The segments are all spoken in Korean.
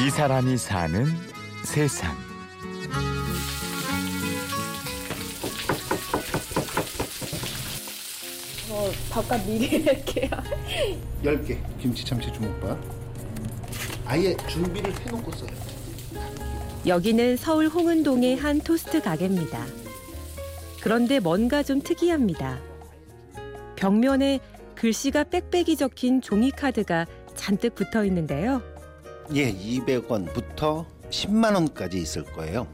이 사람이 사는 세상. 저 바깥 미리 할게요. 10개 김치 참치 주먹밥 아예 준비를 해놓고 써요 여기는 서울 홍은동의 한 토스트 가게입니다. 그런데 뭔가 좀 특이합니다. 벽면에 글씨가 빽빽이 적힌 종이 카드가 잔뜩 붙어 있는데요. 예 200원부터 10만 원까지 있을 거예요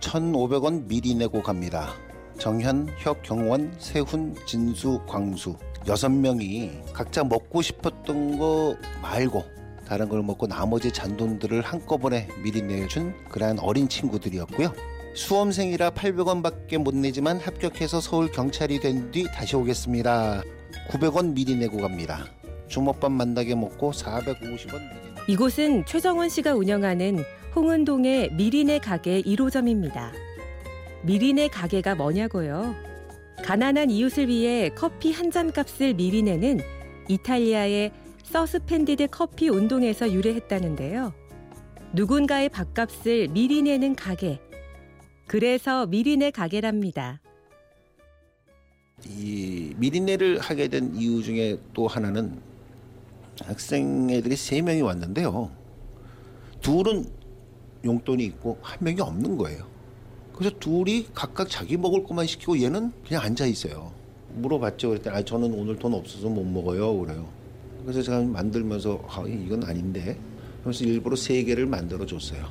1,500원 미리 내고 갑니다 정현, 혁, 경원, 세훈, 진수, 광수 여섯 명이 각자 먹고 싶었던 거 말고 다른 걸 먹고 나머지 잔돈들을 한꺼번에 미리 내준 그러한 어린 친구들이었고요. 수험생이라 800원밖에 못 내지만 합격해서 서울 경찰이 된 뒤 다시 오겠습니다. 900원 미리 내고 갑니다. 주먹밥 만나게 먹고 450원 미리 이곳은 최정원 씨가 운영하는 홍은동의 미리네 가게 1호점입니다. 미리네 가게가 뭐냐고요? 가난한 이웃을 위해 커피 한 잔 값을 미리 내는 이탈리아의 서스펜디드 커피 운동에서 유래했다는데요. 누군가의 밥값을 미리 내는 가게. 그래서 미리네 가게랍니다. 이 미리내를 하게 된 이유 중에 또 하나는 학생 애들이 세 명이 왔는데요. 둘은 용돈이 있고 한 명이 없는 거예요. 그래서 둘이 각각 자기 먹을 것만 시키고 얘는 그냥 앉아 있어요. 물어봤죠. 그랬더니 아, 저는 오늘 돈 없어서 못 먹어요. 그래요. 그래서 제가 만들면서 아, 이건 아닌데. 그래서 일부러 세 개를 만들어 줬어요.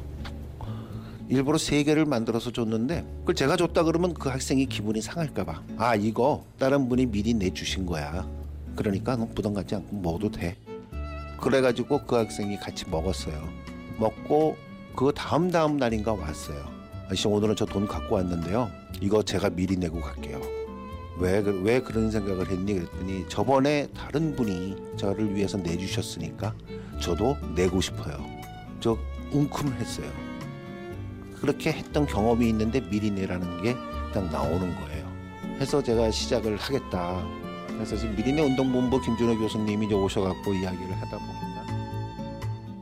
일부러 세 개를 만들어서 줬는데 그걸 제가 줬다 그러면 그 학생이 기분이 상할까 봐 아 이거 다른 분이 미리 내 주신 거야 그러니까 너 부담 갖지 않고 먹어도 돼 그래가지고 그 학생이 같이 먹었어요. 먹고 그 다음 다음 날인가 왔어요. 아저씨 오늘은 저 돈 갖고 왔는데요. 이거 제가 미리 내고 갈게요. 왜, 그- 왜 그런 생각을 했니? 그랬더니 저번에 다른 분이 저를 위해서 내주셨으니까 저도 내고 싶어요. 저 웅큼했어요. 그렇게 했던 경험이 있는데 미리 내라는 게 딱 나오는 거예요. 해서 제가 시작을 하겠다. 그래서 지금 미리내 운동본부 김준호 교수님이 오셔갖고 이야기를 하다 보니까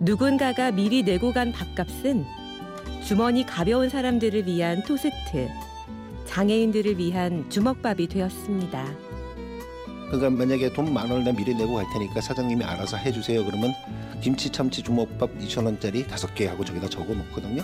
누군가가 미리 내고 간 밥값은 주머니 가벼운 사람들을 위한 토스트, 장애인들을 위한 주먹밥이 되었습니다. 그러니까 만약에 돈 만 원을 미리 내고 갈 테니까 사장님이 알아서 해주세요. 그러면 김치 참치 주먹밥 2천 원짜리 다섯 개 하고 저기다 적어 놓거든요.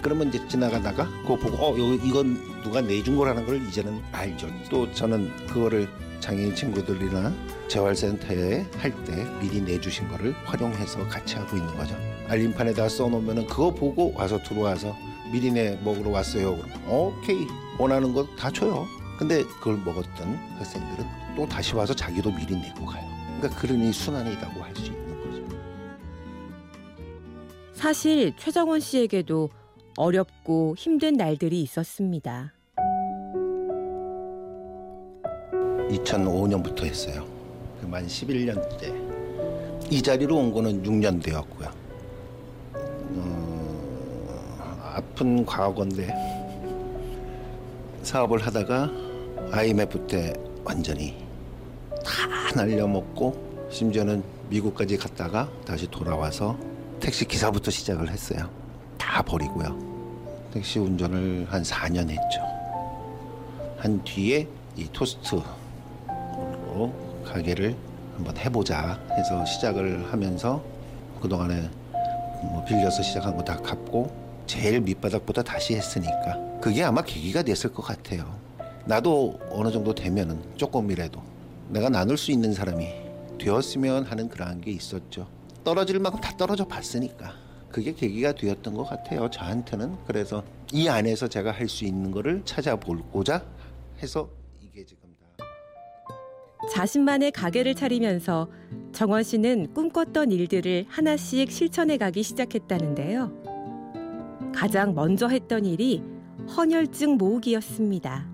그러면 이제 지나가다가 그거 보고 어 이건 누가 내준 거라는 걸 이제는 알죠. 또 저는 그거를 장애인 친구들이나 재활센터에 할 때 미리 내주신 거를 활용해서 같이 하고 있는 거죠. 알림판에다 써놓으면은 그거 보고 와서 들어와서 미리 내 먹으러 왔어요. 그럼 오케이 원하는 거 다 줘요. 근데 그걸 먹었던 학생들은 또 다시 와서 자기도 미리 내고 가요. 그러니까 그런 이 순환이라고 할 수 있는 거죠. 사실 최정원 씨에게도 어렵고 힘든 날들이 있었습니다. 2005년부터 했어요. 그만 11년 때. 이 자리로 온 거는 6년 되었고요. 어, 아픈 과거인데 사업을 하다가 IMF 때 완전히 다 날려먹고 심지어는 미국까지 갔다가 다시 돌아와서 택시 기사부터 시작을 했어요. 다 버리고요. 택시 운전을 한 4년 했죠. 한 뒤에 이 토스트 로 가게를 한번 해보자 해서 시작을 하면서 그동안에 뭐 빌려서 시작한 거 다 갚고 제일 밑바닥보다 다시 했으니까 그게 아마 계기가 됐을 것 같아요. 나도 어느 정도 되면은 조금이라도 내가 나눌 수 있는 사람이 되었으면 하는 그러한 게 있었죠. 떨어질 만큼 다 떨어져 봤으니까 그게 계기가 되었던 것 같아요. 저한테는 그래서 이 안에서 제가 할 수 있는 거를 찾아보고자 해서. 자신만의 가게를 차리면서 정원 씨는 꿈꿨던 일들을 하나씩 실천해 가기 시작했다는데요. 가장 먼저 했던 일이 헌혈증 모으기였습니다.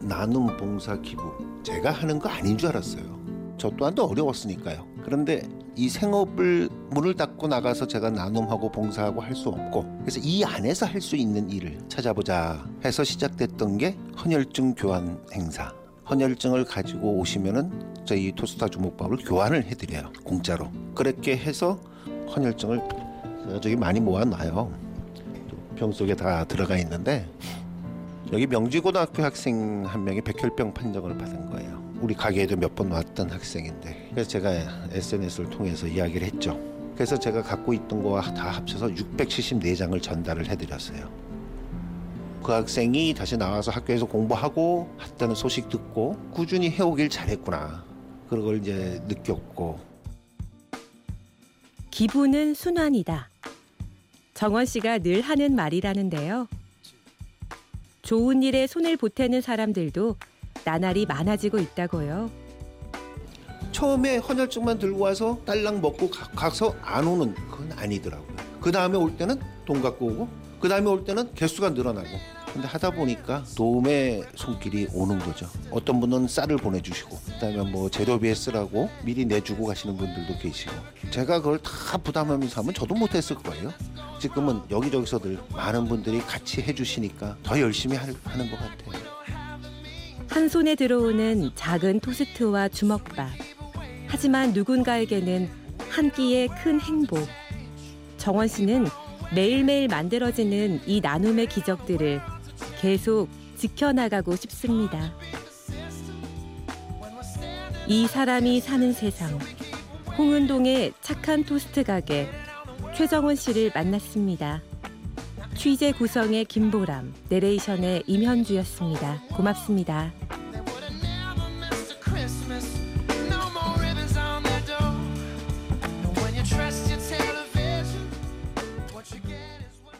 나눔 봉사 기부 제가 하는 거 아닌 줄 알았어요. 저 또한도 어려웠으니까요. 그런데 이 생업을 문을 닫고 나가서 제가 나눔하고 봉사하고 할 수 없고 그래서 이 안에서 할 수 있는 일을 찾아보자 해서 시작됐던 게 헌혈증 교환 행사. 헌혈증을 가지고 오시면은 저희 토스타 주먹밥을 교환을 해드려요 공짜로. 그렇게 해서 헌혈증을 저기 많이 모아놔요. 병 속에 다 들어가 있는데 여기 명지고등학교 학생 한 명이 백혈병 판정을 받은 거예요. 우리 가게에도 몇 번 왔던 학생인데 그래서 제가 SNS를 통해서 이야기를 했죠. 그래서 제가 갖고 있던 거와 다 합쳐서 674장을 전달을 해드렸어요. 그 학생이 다시 나와서 학교에서 공부하고 했다는 소식 듣고 꾸준히 해오길 잘했구나. 그런 걸 이제 느꼈고 기부는 순환이다. 정원 씨가 늘 하는 말이라는데요. 좋은 일에 손을 보태는 사람들도 나날이 많아지고 있다고요. 처음에 헌혈증만 들고 와서 딸랑 먹고 가, 가서 안 오는 그건 아니더라고요. 그 다음에 올 때는 돈 갖고 오고 그 다음에 올 때는 개수가 늘어나고 근데 하다 보니까 도움의 손길이 오는 거죠. 어떤 분은 쌀을 보내주시고 그다음에 뭐 재료비에 쓰라고 미리 내주고 가시는 분들도 계시고 제가 그걸 다 부담하면서 하면 저도 못했을 거예요. 지금은 여기저기서 들 많은 분들이 같이 해주시니까 더 열심히 할- 하는 것 같아요. 한 손에 들어오는 작은 토스트와 주먹밥. 하지만 누군가에게는 한 끼의 큰 행복. 정원 씨는 매일매일 만들어지는 이 나눔의 기적들을 계속 지켜나가고 싶습니다. 이 사람이 사는 세상. 홍은동의 착한 토스트 가게 최정원 씨를 만났습니다. 취재 구성의 김보람, 내레이션의 임현주였습니다. 고맙습니다.